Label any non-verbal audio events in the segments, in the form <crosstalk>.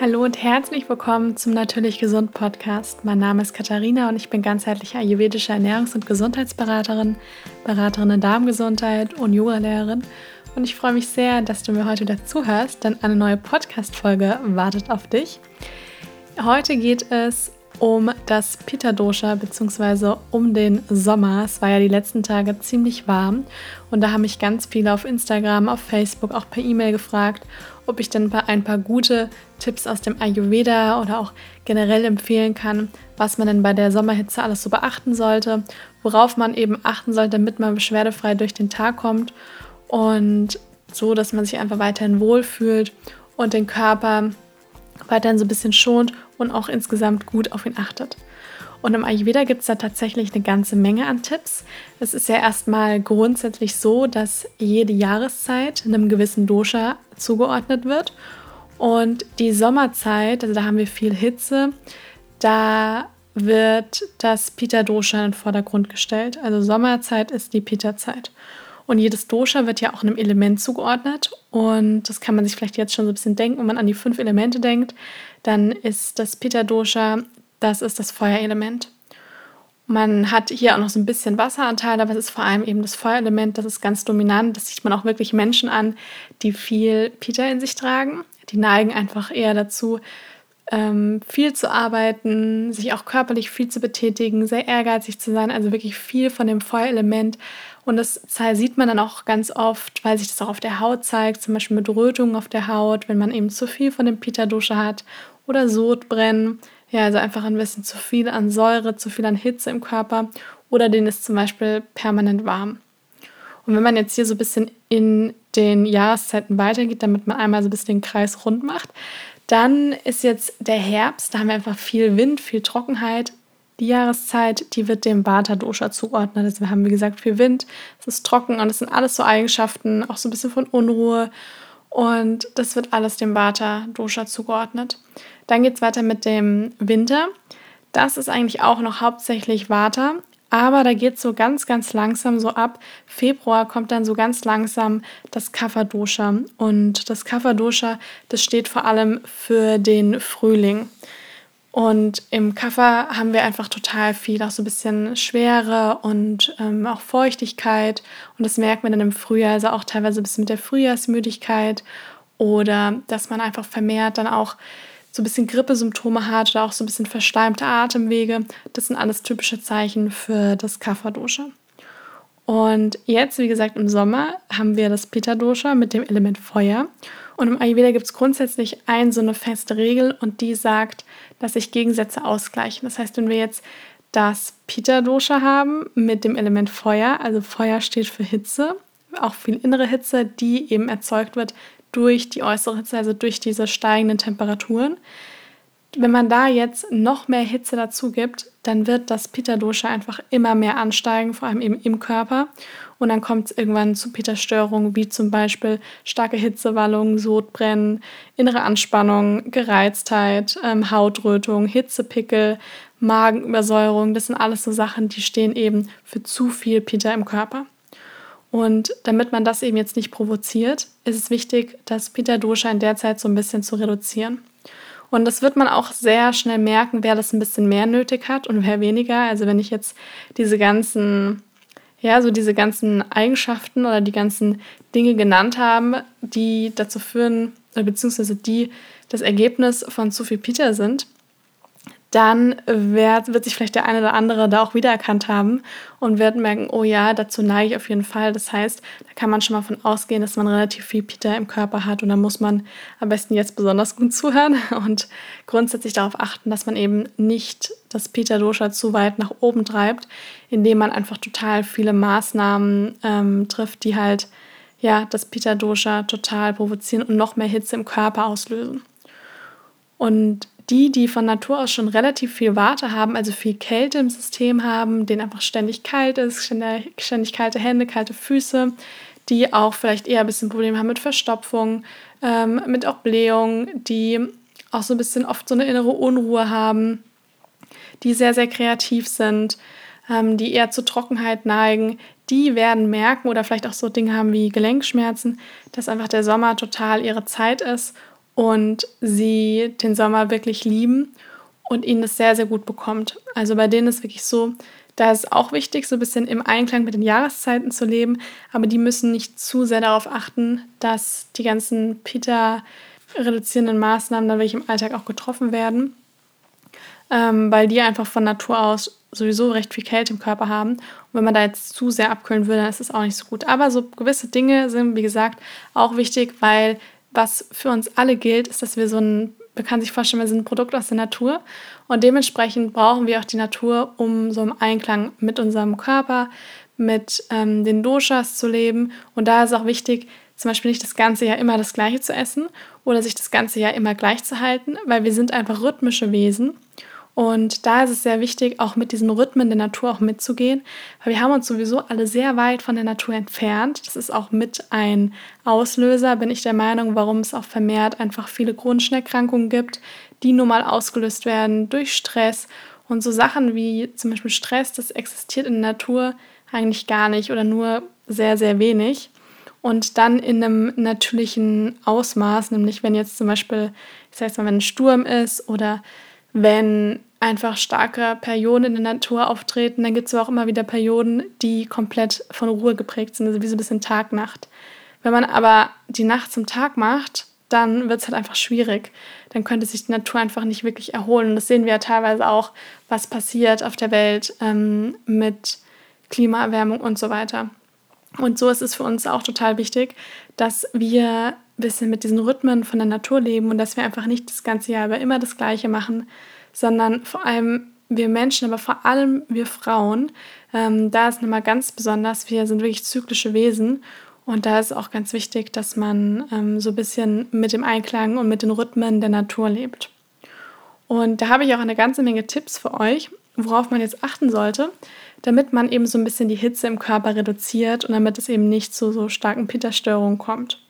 Hallo und herzlich willkommen zum Natürlich Gesund Podcast. Mein Name ist Katharina und ich bin ganzheitliche ayurvedische Ernährungs- und Gesundheitsberaterin, Beraterin in Darmgesundheit und Yoga-Lehrerin. Und ich freue mich sehr, dass du mir heute wieder zuhörst, denn eine neue Podcast-Folge wartet auf dich. Heute geht es um das Pitta Dosha bzw. um den Sommer. Es war ja die letzten Tage ziemlich warm und da haben mich ganz viele auf Instagram, auf Facebook, auch per E-Mail gefragt, ob ich dann ein paar gute Tipps aus dem Ayurveda oder auch generell empfehlen kann, was man denn bei der Sommerhitze alles so beachten sollte, worauf man eben achten sollte, damit man beschwerdefrei durch den Tag kommt und so, dass man sich einfach weiterhin wohlfühlt und den Körper weiterhin so ein bisschen schont und auch insgesamt gut auf ihn achtet. Und im Ayurveda gibt es da tatsächlich eine ganze Menge an Tipps. Es ist ja erstmal grundsätzlich so, dass jede Jahreszeit einem gewissen Dosha zugeordnet wird. Und die Sommerzeit, also da haben wir viel Hitze, da wird das Pitta-Dosha in den Vordergrund gestellt. Also Sommerzeit ist die Pitta-Zeit. Und jedes Dosha wird ja auch einem Element zugeordnet. Und das kann man sich vielleicht jetzt schon so ein bisschen denken, wenn man an die fünf Elemente denkt. Dann ist das Pitta-Dosha, das ist das Feuerelement. Man hat hier auch noch so ein bisschen Wasseranteil, aber es ist vor allem eben das Feuerelement, das ist ganz dominant. Das sieht man auch wirklich Menschen an, die viel Pitta in sich tragen. Die neigen einfach eher dazu, ähm, viel zu arbeiten, sich auch körperlich viel zu betätigen, sehr ehrgeizig zu sein, also wirklich viel von dem Feuerelement und das sieht man dann auch ganz oft, weil sich das auch auf der Haut zeigt, zum Beispiel mit Rötungen auf der Haut, wenn man eben zu viel von dem Pita-Dosha hat oder Sodbrennen. Ja, also einfach ein bisschen zu viel an Säure, zu viel an Hitze im Körper oder denen ist zum Beispiel permanent warm. Und wenn man jetzt hier so ein bisschen in den Jahreszeiten weitergeht, damit man einmal so ein bisschen den Kreis rund macht, dann ist jetzt der Herbst, da haben wir einfach viel Wind, viel Trockenheit, die Jahreszeit, die wird dem Vata-Dosha zugeordnet. Also wir haben, wie gesagt, viel Wind, es ist trocken und es sind alles so Eigenschaften, auch so ein bisschen von Unruhe. Und das wird alles dem Vata-Dosha zugeordnet. Dann geht es weiter mit dem Winter. Das ist eigentlich auch noch hauptsächlich Vata, aber da geht es so ganz, ganz langsam so ab. Februar kommt dann so ganz langsam das Kapha-Dosha. Und das Kapha-Dosha, das steht vor allem für den Frühling. Und im Kaffer haben wir einfach total viel, auch so ein bisschen Schwere und ähm, auch Feuchtigkeit. Und das merkt man dann im Frühjahr, also auch teilweise ein bisschen mit der Frühjahrsmüdigkeit oder dass man einfach vermehrt dann auch so ein bisschen Grippesymptome hat oder auch so ein bisschen verschleimte Atemwege. Das sind alles typische Zeichen für das Kapha-Dosha. Und jetzt, wie gesagt, im Sommer haben wir das Pitta-Dosha mit dem Element Feuer. Und im Ayurveda gibt es grundsätzlich eine so eine feste Regel und die sagt, dass sich Gegensätze ausgleichen. Das heißt, wenn wir jetzt das Pitta-Dosha haben mit dem Element Feuer, also Feuer steht für Hitze, auch viel innere Hitze, die eben erzeugt wird durch die äußere Hitze, also durch diese steigenden Temperaturen. Wenn man da jetzt noch mehr Hitze dazu gibt, dann wird das Pitta-Dosha einfach immer mehr ansteigen, vor allem eben im Körper. Und dann kommt es irgendwann zu Pitta-Störungen, wie zum Beispiel starke Hitzewallungen, Sodbrennen, innere Anspannung, Gereiztheit, ähm, Hautrötung, Hitzepickel, Magenübersäuerung. Das sind alles so Sachen, die stehen eben für zu viel Pitta im Körper. Und damit man das eben jetzt nicht provoziert, ist es wichtig, das Pitta-Dosha in der Zeit so ein bisschen zu reduzieren. Und das wird man auch sehr schnell merken, wer das ein bisschen mehr nötig hat und wer weniger. Also wenn ich jetzt diese ganzen, ja, so diese ganzen Eigenschaften oder die ganzen Dinge genannt habe, die dazu führen, beziehungsweise die das Ergebnis von zu viel Peter sind, dann wird, wird sich vielleicht der eine oder andere da auch wiedererkannt haben und wird merken, oh ja, dazu neige ich auf jeden Fall. Das heißt, da kann man schon mal von ausgehen, dass man relativ viel Pita im Körper hat und da muss man am besten jetzt besonders gut <laughs> zuhören und grundsätzlich darauf achten, dass man eben nicht das Pita-Dosha zu weit nach oben treibt, indem man einfach total viele Maßnahmen ähm, trifft, die halt ja das Pita-Dosha total provozieren und noch mehr Hitze im Körper auslösen. Und die, die von Natur aus schon relativ viel Warte haben, also viel Kälte im System haben, denen einfach ständig kalt ist, ständig, ständig kalte Hände, kalte Füße, die auch vielleicht eher ein bisschen Probleme haben mit Verstopfung, ähm, mit auch Blähung, die auch so ein bisschen oft so eine innere Unruhe haben, die sehr, sehr kreativ sind, ähm, die eher zur Trockenheit neigen, die werden merken oder vielleicht auch so Dinge haben wie Gelenkschmerzen, dass einfach der Sommer total ihre Zeit ist und sie den Sommer wirklich lieben und ihnen das sehr, sehr gut bekommt. Also bei denen ist wirklich so, da ist auch wichtig, so ein bisschen im Einklang mit den Jahreszeiten zu leben, aber die müssen nicht zu sehr darauf achten, dass die ganzen Pita-reduzierenden Maßnahmen dann wirklich im Alltag auch getroffen werden, ähm, weil die einfach von Natur aus sowieso recht viel Kälte im Körper haben. Und wenn man da jetzt zu sehr abkühlen würde, dann ist es auch nicht so gut. Aber so gewisse Dinge sind, wie gesagt, auch wichtig, weil was für uns alle gilt, ist, dass wir so ein man kann sich vorstellen, wir sind ein Produkt aus der Natur und dementsprechend brauchen wir auch die Natur, um so im Einklang mit unserem Körper, mit ähm, den Doshas zu leben. Und da ist auch wichtig, zum Beispiel nicht das ganze Jahr immer das Gleiche zu essen oder sich das ganze Jahr immer gleich zu halten, weil wir sind einfach rhythmische Wesen und da ist es sehr wichtig, auch mit diesen Rhythmen der Natur auch mitzugehen, weil wir haben uns sowieso alle sehr weit von der Natur entfernt. Das ist auch mit ein Auslöser, bin ich der Meinung, warum es auch vermehrt einfach viele chronische Erkrankungen gibt, die nun mal ausgelöst werden durch Stress. Und so Sachen wie zum Beispiel Stress, das existiert in der Natur eigentlich gar nicht oder nur sehr, sehr wenig. Und dann in einem natürlichen Ausmaß, nämlich wenn jetzt zum Beispiel, ich sage jetzt mal, wenn ein Sturm ist oder wenn einfach starke Perioden in der Natur auftreten, dann gibt es auch immer wieder Perioden, die komplett von Ruhe geprägt sind, also wie so ein bisschen Tag-Nacht. Wenn man aber die Nacht zum Tag macht, dann wird es halt einfach schwierig. Dann könnte sich die Natur einfach nicht wirklich erholen. Und das sehen wir ja teilweise auch, was passiert auf der Welt ähm, mit Klimaerwärmung und so weiter. Und so ist es für uns auch total wichtig, dass wir ein bisschen mit diesen Rhythmen von der Natur leben und dass wir einfach nicht das ganze Jahr über immer das Gleiche machen, sondern vor allem wir Menschen, aber vor allem wir Frauen, ähm, da ist nochmal ganz besonders, wir sind wirklich zyklische Wesen und da ist auch ganz wichtig, dass man ähm, so ein bisschen mit dem Einklang und mit den Rhythmen der Natur lebt. Und da habe ich auch eine ganze Menge Tipps für euch, worauf man jetzt achten sollte, damit man eben so ein bisschen die Hitze im Körper reduziert und damit es eben nicht zu so starken Pitta-Störungen kommt.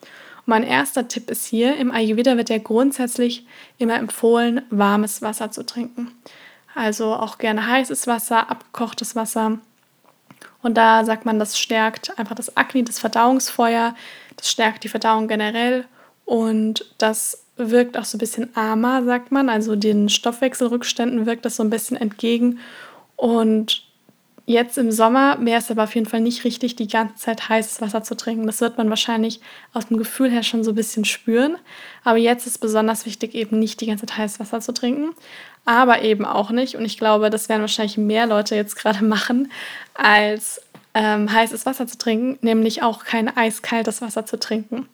Mein erster Tipp ist hier, im Ayurveda wird ja grundsätzlich immer empfohlen, warmes Wasser zu trinken. Also auch gerne heißes Wasser, abgekochtes Wasser. Und da sagt man, das stärkt einfach das Akne, das Verdauungsfeuer, das stärkt die Verdauung generell und das wirkt auch so ein bisschen armer, sagt man. Also den Stoffwechselrückständen wirkt das so ein bisschen entgegen und Jetzt im Sommer wäre es aber auf jeden Fall nicht richtig, die ganze Zeit heißes Wasser zu trinken. Das wird man wahrscheinlich aus dem Gefühl her schon so ein bisschen spüren. Aber jetzt ist besonders wichtig, eben nicht die ganze Zeit heißes Wasser zu trinken. Aber eben auch nicht. Und ich glaube, das werden wahrscheinlich mehr Leute jetzt gerade <laughs> machen, als ähm, heißes Wasser zu trinken, nämlich auch kein eiskaltes Wasser zu trinken.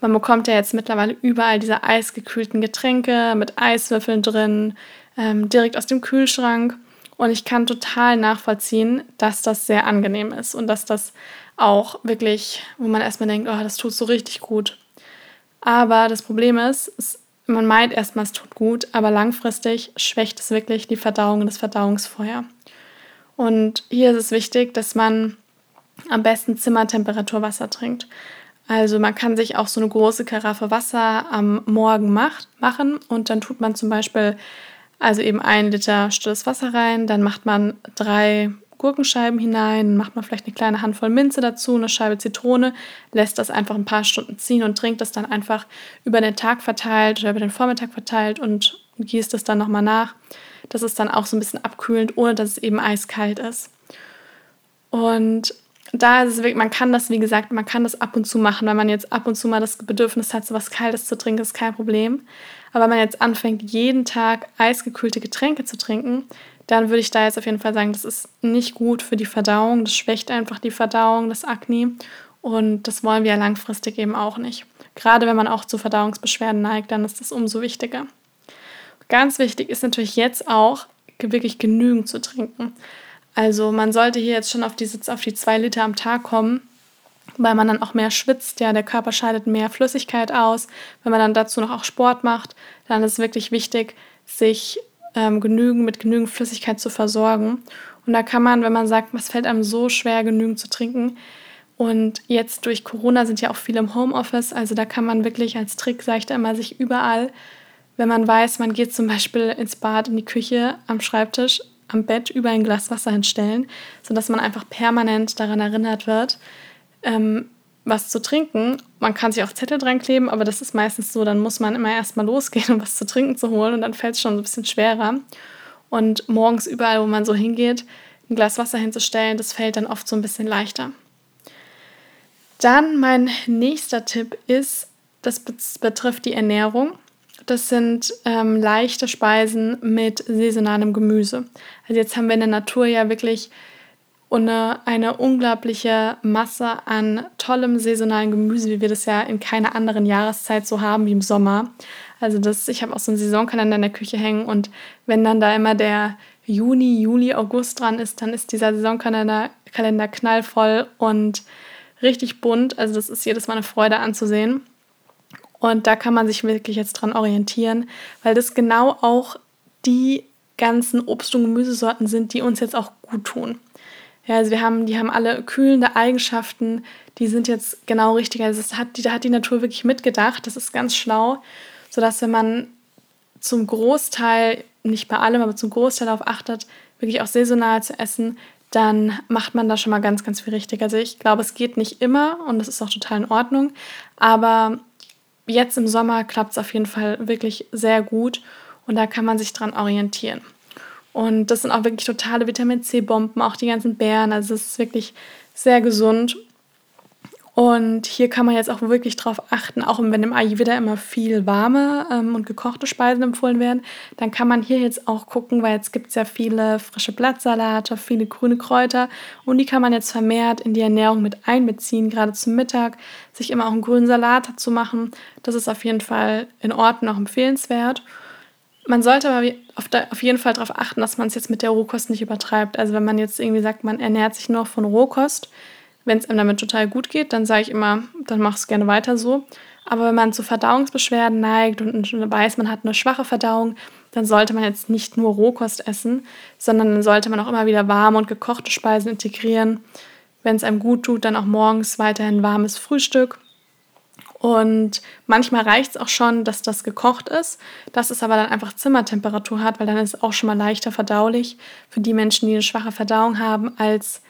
Man bekommt ja jetzt mittlerweile überall diese eisgekühlten Getränke mit Eiswürfeln drin, ähm, direkt aus dem Kühlschrank. Und ich kann total nachvollziehen, dass das sehr angenehm ist und dass das auch wirklich, wo man erstmal denkt, oh, das tut so richtig gut. Aber das Problem ist, ist man meint erstmal, es tut gut, aber langfristig schwächt es wirklich die Verdauung und das Verdauungsfeuer. Und hier ist es wichtig, dass man am besten Zimmertemperaturwasser trinkt. Also man kann sich auch so eine große Karaffe Wasser am Morgen macht, machen und dann tut man zum Beispiel also eben ein Liter stilles Wasser rein, dann macht man drei Gurkenscheiben hinein, macht man vielleicht eine kleine Handvoll Minze dazu, eine Scheibe Zitrone, lässt das einfach ein paar Stunden ziehen und trinkt das dann einfach über den Tag verteilt oder über den Vormittag verteilt und gießt es dann nochmal nach. Das ist dann auch so ein bisschen abkühlend, ohne dass es eben eiskalt ist. Und da ist es wirklich, man kann das, wie gesagt, man kann das ab und zu machen, wenn man jetzt ab und zu mal das Bedürfnis hat, so was Kaltes zu trinken, ist kein Problem. Aber wenn man jetzt anfängt, jeden Tag eisgekühlte Getränke zu trinken, dann würde ich da jetzt auf jeden Fall sagen, das ist nicht gut für die Verdauung. Das schwächt einfach die Verdauung, das Akne. Und das wollen wir ja langfristig eben auch nicht. Gerade wenn man auch zu Verdauungsbeschwerden neigt, dann ist das umso wichtiger. Ganz wichtig ist natürlich jetzt auch, wirklich genügend zu trinken. Also man sollte hier jetzt schon auf die, auf die zwei Liter am Tag kommen, weil man dann auch mehr schwitzt. Ja, der Körper scheidet mehr Flüssigkeit aus. Wenn man dann dazu noch auch Sport macht, dann ist es wirklich wichtig, sich ähm, genügend mit genügend Flüssigkeit zu versorgen. Und da kann man, wenn man sagt, es fällt einem so schwer, genügend zu trinken, und jetzt durch Corona sind ja auch viele im Homeoffice, also da kann man wirklich als Trick, sage ich da immer, sich überall, wenn man weiß, man geht zum Beispiel ins Bad, in die Küche, am Schreibtisch, am Bett über ein Glas Wasser hinstellen, sodass man einfach permanent daran erinnert wird, ähm, was zu trinken. Man kann sich auch Zettel dran kleben, aber das ist meistens so, dann muss man immer erstmal losgehen, <laughs> um was zu trinken zu holen und dann fällt es schon ein bisschen schwerer. Und morgens überall, wo man so hingeht, ein Glas Wasser hinzustellen, das fällt dann oft so ein bisschen leichter. Dann mein nächster Tipp ist, das betrifft die Ernährung. Das sind ähm, leichte Speisen mit saisonalem Gemüse. Also jetzt haben wir in der Natur ja wirklich eine, eine unglaubliche Masse an tollem saisonalen Gemüse, wie wir das ja in keiner anderen Jahreszeit so haben wie im Sommer. Also das, ich habe auch so einen Saisonkalender in der Küche hängen und wenn dann da immer der Juni, Juli, August dran ist, dann ist dieser Saisonkalender Kalender knallvoll und richtig bunt. Also das ist jedes Mal eine Freude anzusehen. Und da kann man sich wirklich jetzt dran orientieren, weil das genau auch die ganzen Obst- und Gemüsesorten sind, die uns jetzt auch gut tun. Ja, also wir haben, die haben alle kühlende Eigenschaften, die sind jetzt genau richtig. Also das hat, da hat die Natur wirklich mitgedacht. Das ist ganz schlau, sodass wenn man zum Großteil, nicht bei allem, aber zum Großteil darauf achtet, wirklich auch saisonal zu essen, dann macht man da schon mal ganz, ganz viel richtig. Also ich glaube, es geht nicht immer und das ist auch total in Ordnung. Aber jetzt im Sommer klappt es auf jeden Fall wirklich sehr gut und da kann man sich dran orientieren. Und das sind auch wirklich totale Vitamin C-Bomben, auch die ganzen Beeren. Also es ist wirklich sehr gesund und hier kann man jetzt auch wirklich drauf achten, auch wenn im Ayurveda immer viel warme ähm, und gekochte Speisen empfohlen werden, dann kann man hier jetzt auch gucken, weil jetzt gibt es ja viele frische Blattsalate, viele grüne Kräuter und die kann man jetzt vermehrt in die Ernährung mit einbeziehen, gerade zum Mittag, sich immer auch einen grünen Salat zu machen. Das ist auf jeden Fall in Ordnung, auch empfehlenswert. Man sollte aber auf, auf jeden Fall darauf achten, dass man es jetzt mit der Rohkost nicht übertreibt. Also wenn man jetzt irgendwie sagt, man ernährt sich nur von Rohkost, wenn es einem damit total gut geht, dann sage ich immer, dann mach es gerne weiter so. Aber wenn man zu Verdauungsbeschwerden neigt und weiß, man hat eine schwache Verdauung, dann sollte man jetzt nicht nur Rohkost essen, sondern dann sollte man auch immer wieder warme und gekochte Speisen integrieren. Wenn es einem gut tut, dann auch morgens weiterhin warmes Frühstück. Und manchmal reicht es auch schon, dass das gekocht ist, dass es aber dann einfach Zimmertemperatur hat, weil dann ist es auch schon mal leichter verdaulich für die Menschen, die eine schwache Verdauung haben, als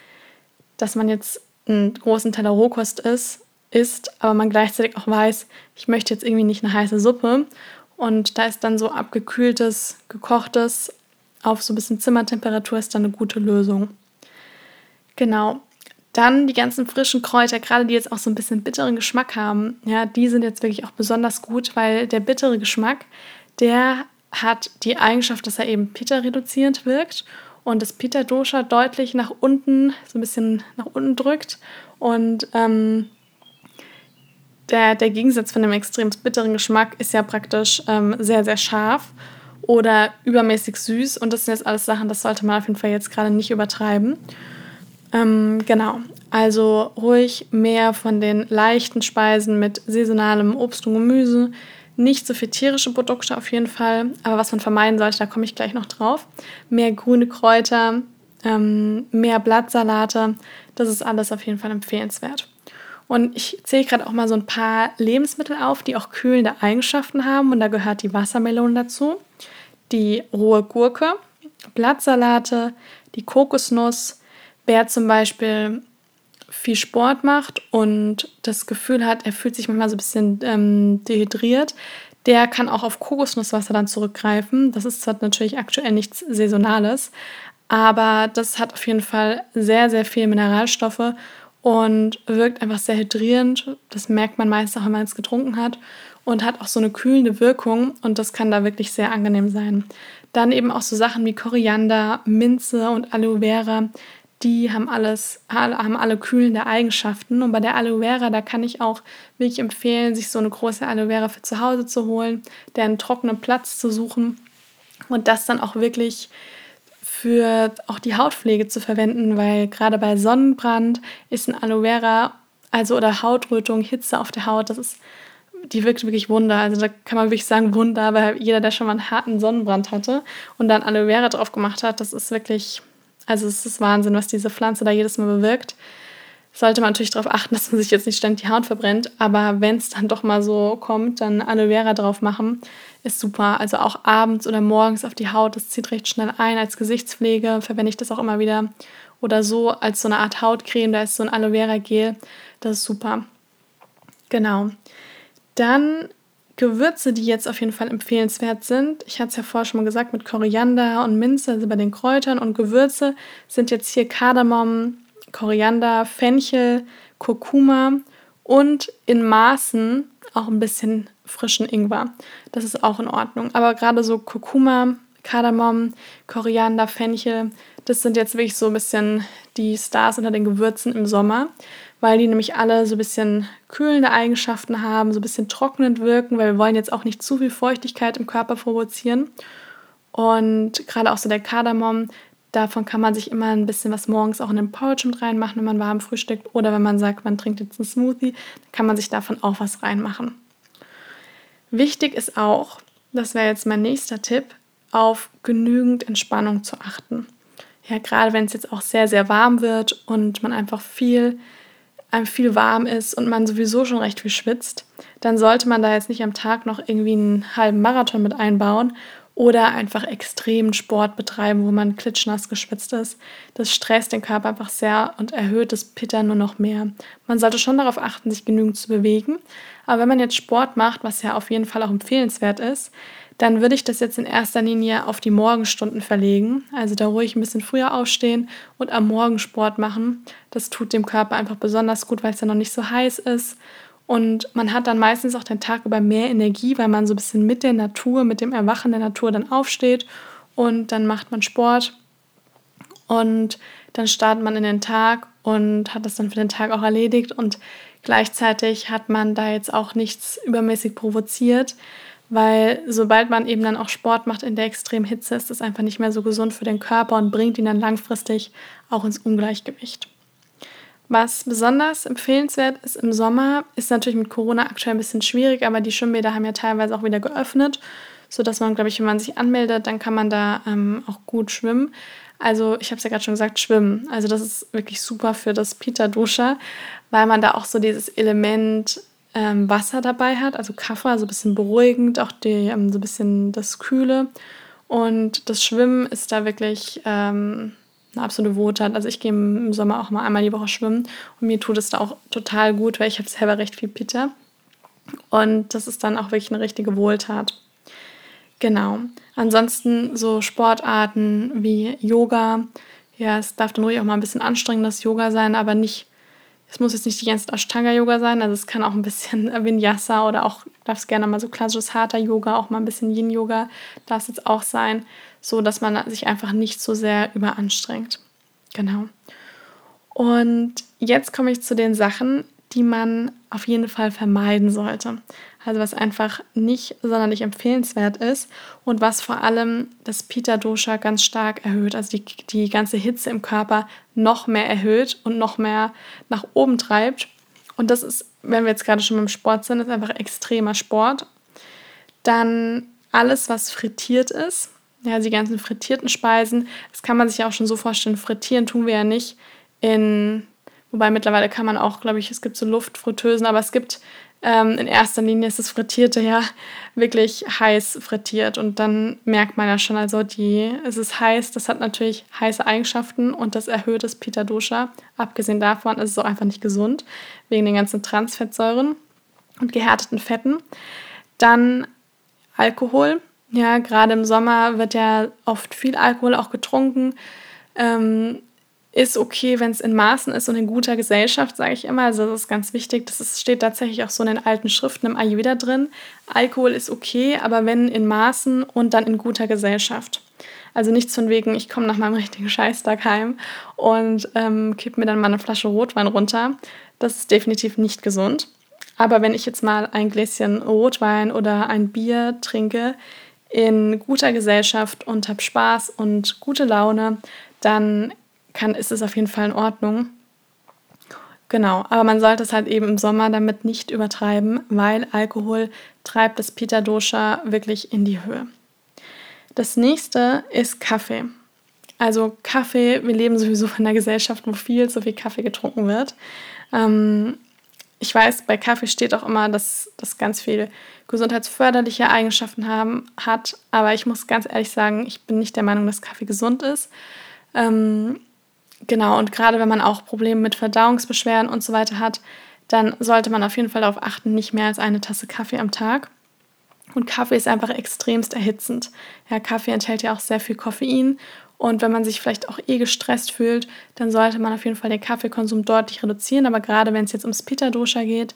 dass man jetzt einen großen Teller Rohkost ist, isst, aber man gleichzeitig auch weiß, ich möchte jetzt irgendwie nicht eine heiße Suppe. Und da ist dann so abgekühltes, gekochtes auf so ein bisschen Zimmertemperatur ist dann eine gute Lösung. Genau. Dann die ganzen frischen Kräuter, gerade die jetzt auch so ein bisschen bitteren Geschmack haben, ja, die sind jetzt wirklich auch besonders gut, weil der bittere Geschmack, der hat die Eigenschaft, dass er eben Pitta reduzierend wirkt und das Pitta Dosha deutlich nach unten, so ein bisschen nach unten drückt. Und ähm, der, der Gegensatz von dem extrem bitteren Geschmack ist ja praktisch ähm, sehr, sehr scharf oder übermäßig süß. Und das sind jetzt alles Sachen, das sollte man auf jeden Fall jetzt gerade nicht übertreiben. Ähm, genau, also ruhig mehr von den leichten Speisen mit saisonalem Obst und Gemüse, nicht so viel tierische Produkte auf jeden Fall, aber was man vermeiden sollte, da komme ich gleich noch drauf. Mehr grüne Kräuter, ähm, mehr Blattsalate, das ist alles auf jeden Fall empfehlenswert. Und ich zähle gerade auch mal so ein paar Lebensmittel auf, die auch kühlende Eigenschaften haben. Und da gehört die Wassermelone dazu, die rohe Gurke, Blattsalate, die Kokosnuss. Wer zum Beispiel viel Sport macht und das Gefühl hat, er fühlt sich manchmal so ein bisschen ähm, dehydriert, der kann auch auf Kokosnusswasser dann zurückgreifen. Das ist zwar natürlich aktuell nichts Saisonales, aber das hat auf jeden Fall sehr, sehr viel Mineralstoffe und wirkt einfach sehr hydrierend. Das merkt man meist auch, wenn man es getrunken hat und hat auch so eine kühlende Wirkung und das kann da wirklich sehr angenehm sein. Dann eben auch so Sachen wie Koriander, Minze und Aloe Vera, die haben alles, haben alle kühlende Eigenschaften. Und bei der Aloe Vera, da kann ich auch wirklich empfehlen, sich so eine große Aloe Vera für zu Hause zu holen, der einen trockenen Platz zu suchen und das dann auch wirklich für auch die Hautpflege zu verwenden, weil gerade bei Sonnenbrand ist ein Aloe Vera, also oder Hautrötung, Hitze auf der Haut, das ist, die wirkt wirklich Wunder. Also da kann man wirklich sagen Wunder, weil jeder, der schon mal einen harten Sonnenbrand hatte und dann Aloe Vera drauf gemacht hat, das ist wirklich also es ist Wahnsinn, was diese Pflanze da jedes Mal bewirkt. Sollte man natürlich darauf achten, <laughs> dass man sich jetzt nicht ständig die Haut verbrennt, aber wenn es dann doch mal so kommt, dann Aloe Vera drauf machen, ist super. Also auch abends oder morgens auf die Haut, das zieht recht schnell ein. Als Gesichtspflege verwende ich das auch immer wieder. Oder so als so eine Art Hautcreme, da ist so ein Aloe Vera Gel, das ist super. Genau. Dann Gewürze, die jetzt auf jeden Fall empfehlenswert sind. Ich hatte es ja vorher schon mal gesagt mit Koriander und Minze, also bei den Kräutern. Und Gewürze sind jetzt hier Kardamom, Koriander, Fenchel, Kurkuma und in Maßen auch ein bisschen frischen Ingwer. Das ist auch in Ordnung. Aber gerade so Kurkuma, Kardamom, Koriander, Fenchel, das sind jetzt wirklich so ein bisschen die Stars unter den Gewürzen im Sommer, weil die nämlich alle so ein bisschen kühlende Eigenschaften haben, so ein bisschen trocknend wirken, weil wir wollen jetzt auch nicht zu viel Feuchtigkeit im Körper provozieren. Und gerade auch so der Kardamom, davon kann man sich immer ein bisschen was morgens auch in den Porridge mit reinmachen, wenn man warm frühstückt. Oder wenn man sagt, man trinkt jetzt einen Smoothie, kann man sich davon auch was reinmachen. Wichtig ist auch, das wäre jetzt mein nächster Tipp, auf genügend Entspannung zu achten. Ja, gerade wenn es jetzt auch sehr, sehr warm wird und man einfach viel, einem viel warm ist und man sowieso schon recht viel schwitzt, dann sollte man da jetzt nicht am Tag noch irgendwie einen halben Marathon mit einbauen oder einfach extremen Sport betreiben, wo man klitschnass geschwitzt ist. Das stresst den Körper einfach sehr und erhöht das Pitter nur noch mehr. Man sollte schon darauf achten, sich genügend zu bewegen. Aber wenn man jetzt Sport macht, was ja auf jeden Fall auch empfehlenswert ist, dann würde ich das jetzt in erster Linie auf die Morgenstunden verlegen. Also da ruhig ein bisschen früher aufstehen und am Morgen Sport machen. Das tut dem Körper einfach besonders gut, weil es ja noch nicht so heiß ist. Und man hat dann meistens auch den Tag über mehr Energie, weil man so ein bisschen mit der Natur, mit dem Erwachen der Natur dann aufsteht. Und dann macht man Sport. Und dann startet man in den Tag und hat das dann für den Tag auch erledigt. Und gleichzeitig hat man da jetzt auch nichts übermäßig provoziert, weil sobald man eben dann auch Sport macht in der extremen Hitze, ist das einfach nicht mehr so gesund für den Körper und bringt ihn dann langfristig auch ins Ungleichgewicht. Was besonders empfehlenswert ist im Sommer, ist natürlich mit Corona aktuell ein bisschen schwierig, aber die Schwimmbäder haben ja teilweise auch wieder geöffnet, sodass man, glaube ich, wenn man sich anmeldet, dann kann man da ähm, auch gut schwimmen. Also ich habe es ja gerade schon gesagt, schwimmen. Also das ist wirklich super für das Pita Dosha, weil man da auch so dieses Element ähm, Wasser dabei hat, also Kaffee, also ein bisschen beruhigend, auch die, ähm, so ein bisschen das Kühle. Und das Schwimmen ist da wirklich ähm, eine absolute Wohltat. Also ich gehe im Sommer auch mal einmal die Woche schwimmen und mir tut es da auch total gut, weil ich habe selber recht viel Pitter. Und das ist dann auch wirklich eine richtige Wohltat. Genau. Ansonsten so Sportarten wie Yoga. Ja, es darf dann ruhig auch mal ein bisschen anstrengendes Yoga sein, aber nicht, es muss jetzt nicht die ganze Ashtanga-Yoga sein. Also es kann auch ein bisschen <laughs> Vinyasa oder auch, darf es gerne mal so klassisches harter Yoga, auch mal ein bisschen Yin-Yoga, darf es jetzt auch sein so dass man sich einfach nicht so sehr überanstrengt. Genau. Und jetzt komme ich zu den Sachen, die man auf jeden Fall vermeiden sollte. Also was einfach nicht sonderlich empfehlenswert ist und was vor allem das Pita-Dosha ganz stark erhöht, also die, die ganze Hitze im Körper noch mehr erhöht und noch mehr nach oben treibt. Und das ist, wenn wir jetzt gerade schon beim Sport sind, ist einfach extremer Sport. Dann alles, was frittiert ist, ja, die ganzen frittierten Speisen, das kann man sich ja auch schon so vorstellen. Frittieren tun wir ja nicht in, wobei mittlerweile kann man auch, glaube ich, es gibt so Luftfritteusen, aber es gibt ähm, in erster Linie ist das Frittierte ja wirklich heiß frittiert und dann merkt man ja schon, also die, es ist heiß, das hat natürlich heiße Eigenschaften und das erhöht das Pita Dosha. Abgesehen davon ist es auch einfach nicht gesund, wegen den ganzen Transfettsäuren und gehärteten Fetten. Dann Alkohol, ja, gerade im Sommer wird ja oft viel Alkohol auch getrunken. Ähm, ist okay, wenn es in Maßen ist und in guter Gesellschaft, sage ich immer. Also das ist ganz wichtig. Das ist, steht tatsächlich auch so in den alten Schriften im Ayurveda drin. Alkohol ist okay, aber wenn in Maßen und dann in guter Gesellschaft. Also nichts von wegen, ich komme nach meinem richtigen Scheißtag heim und ähm, kipp mir dann mal eine Flasche Rotwein runter. Das ist definitiv nicht gesund. Aber wenn ich jetzt mal ein Gläschen Rotwein oder ein Bier trinke, in guter Gesellschaft und habe Spaß und gute Laune, dann kann, ist es auf jeden Fall in Ordnung. Genau, aber man sollte es halt eben im Sommer damit nicht übertreiben, weil Alkohol treibt das Pita Dosha wirklich in die Höhe. Das nächste ist Kaffee. Also Kaffee, wir leben sowieso in einer Gesellschaft, wo viel zu viel Kaffee getrunken wird. Ähm, ich weiß, bei Kaffee steht auch immer, dass das ganz viel gesundheitsförderliche Eigenschaften haben, hat. Aber ich muss ganz ehrlich sagen, ich bin nicht der Meinung, dass Kaffee gesund ist. Ähm, genau, und gerade wenn man auch Probleme mit Verdauungsbeschwerden und so weiter hat, dann sollte man auf jeden Fall darauf achten, nicht mehr als eine Tasse Kaffee am Tag. Und Kaffee ist einfach extremst erhitzend. Ja, Kaffee enthält ja auch sehr viel Koffein. Und wenn man sich vielleicht auch eh gestresst fühlt, dann sollte man auf jeden Fall den Kaffeekonsum deutlich reduzieren. Aber gerade wenn es jetzt ums Pitta-Dosha geht,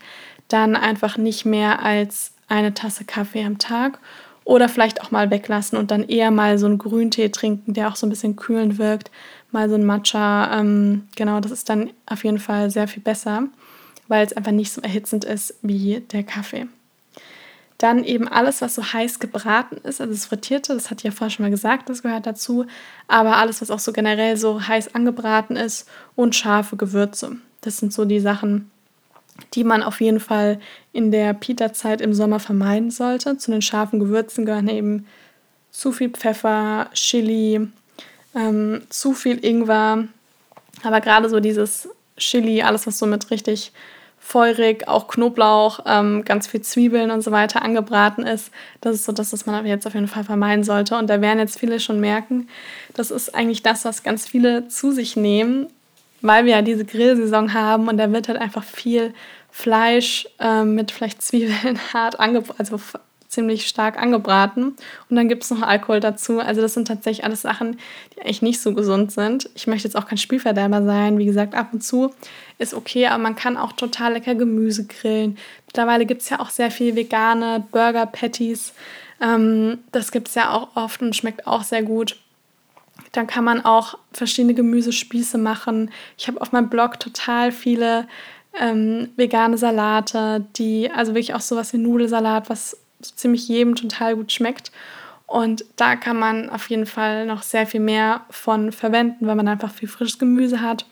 dann einfach nicht mehr als eine Tasse Kaffee am Tag. Oder vielleicht auch mal weglassen und dann eher mal so einen Grüntee trinken, der auch so ein bisschen kühlend wirkt. Mal so ein Matcha. Ähm, genau, das ist dann auf jeden Fall sehr viel besser, weil es einfach nicht so erhitzend ist wie der Kaffee. Dann eben alles, was so heiß gebraten ist, also das Frittierte, das hatte ich ja vorher schon mal gesagt, das gehört dazu. Aber alles, was auch so generell so heiß angebraten ist und scharfe Gewürze. Das sind so die Sachen, die man auf jeden Fall in der Pita-Zeit im Sommer vermeiden sollte. Zu den scharfen Gewürzen gehören eben zu viel Pfeffer, Chili, ähm, zu viel Ingwer. Aber gerade so dieses Chili, alles, was so mit richtig feurig, auch Knoblauch, ähm, ganz viel Zwiebeln und so weiter angebraten ist. Das ist so das, was man jetzt auf jeden Fall vermeiden sollte. Und da werden jetzt viele schon merken, das ist eigentlich das, was ganz viele zu sich nehmen, weil wir ja diese Grillsaison haben und da wird halt einfach viel Fleisch ähm, mit vielleicht Zwiebeln <laughs> hart angebraten, also ziemlich stark angebraten. Und dann gibt es noch Alkohol dazu. Also das sind tatsächlich alles Sachen, die eigentlich nicht so gesund sind. Ich möchte jetzt auch kein Spielverderber sein. Wie gesagt, ab und zu ist okay, aber man kann auch total lecker Gemüse grillen. Mittlerweile gibt es ja auch sehr viel vegane Burger-Patties. Ähm, das gibt es ja auch oft und schmeckt auch sehr gut. Dann kann man auch verschiedene Gemüsespieße machen. Ich habe auf meinem Blog total viele ähm, vegane Salate, die, also wirklich auch sowas wie Nudelsalat, was so ziemlich jedem total gut schmeckt. Und da kann man auf jeden Fall noch sehr viel mehr von verwenden, weil man einfach viel frisches Gemüse hat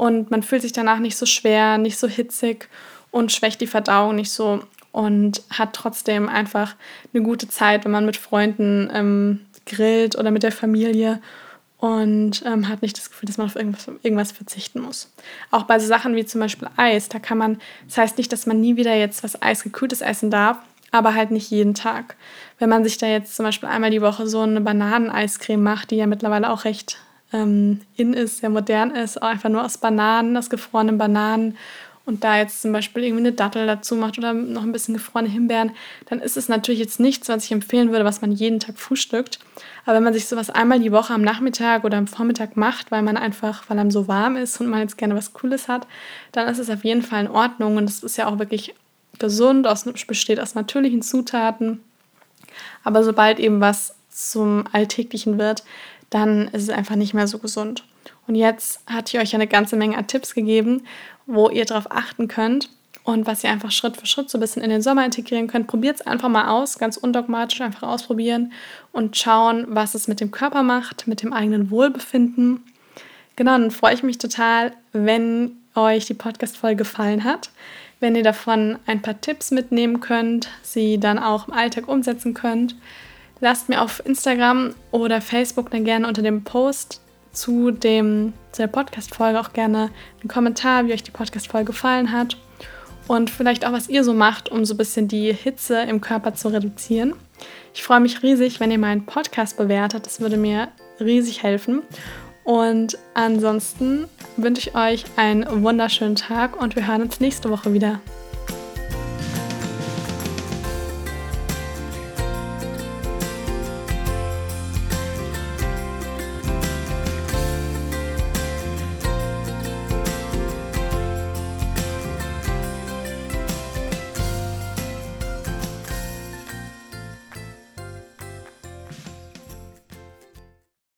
und man fühlt sich danach nicht so schwer, nicht so hitzig und schwächt die Verdauung nicht so und hat trotzdem einfach eine gute Zeit, wenn man mit Freunden ähm, grillt oder mit der Familie und ähm, hat nicht das Gefühl, dass man auf irgendwas, irgendwas verzichten muss. Auch bei so Sachen wie zum Beispiel Eis, da kann man, das heißt nicht, dass man nie wieder jetzt was Eisgekühltes essen darf, aber halt nicht jeden Tag. Wenn man sich da jetzt zum Beispiel einmal die Woche so eine Bananeneiscreme macht, die ja mittlerweile auch recht ähm, in ist, sehr modern ist, einfach nur aus Bananen, aus gefrorenen Bananen und da jetzt zum Beispiel irgendwie eine Dattel dazu macht oder noch ein bisschen gefrorene Himbeeren, dann ist es natürlich jetzt nichts, was ich empfehlen würde, was man jeden Tag frühstückt. Aber wenn man sich sowas einmal die Woche am Nachmittag oder am Vormittag macht, weil man einfach, weil einem so warm ist und man jetzt gerne was Cooles hat, dann ist es auf jeden Fall in Ordnung und es ist ja auch wirklich gesund, aus, besteht aus natürlichen Zutaten. Aber sobald eben was zum Alltäglichen wird, dann ist es einfach nicht mehr so gesund. Und jetzt hatte ich euch eine ganze Menge an Tipps gegeben, wo ihr darauf achten könnt und was ihr einfach Schritt für Schritt so ein bisschen in den Sommer integrieren könnt. Probiert es einfach mal aus, ganz undogmatisch einfach ausprobieren und schauen, was es mit dem Körper macht, mit dem eigenen Wohlbefinden. Genau, dann freue ich mich total, wenn euch die Podcast-Folge gefallen hat wenn ihr davon ein paar Tipps mitnehmen könnt, sie dann auch im Alltag umsetzen könnt. Lasst mir auf Instagram oder Facebook dann gerne unter dem Post zu, dem, zu der Podcast-Folge auch gerne einen Kommentar, wie euch die Podcast-Folge gefallen hat und vielleicht auch, was ihr so macht, um so ein bisschen die Hitze im Körper zu reduzieren. Ich freue mich riesig, wenn ihr meinen Podcast bewertet. Das würde mir riesig helfen. Und ansonsten wünsche ich euch einen wunderschönen Tag und wir hören uns nächste Woche wieder.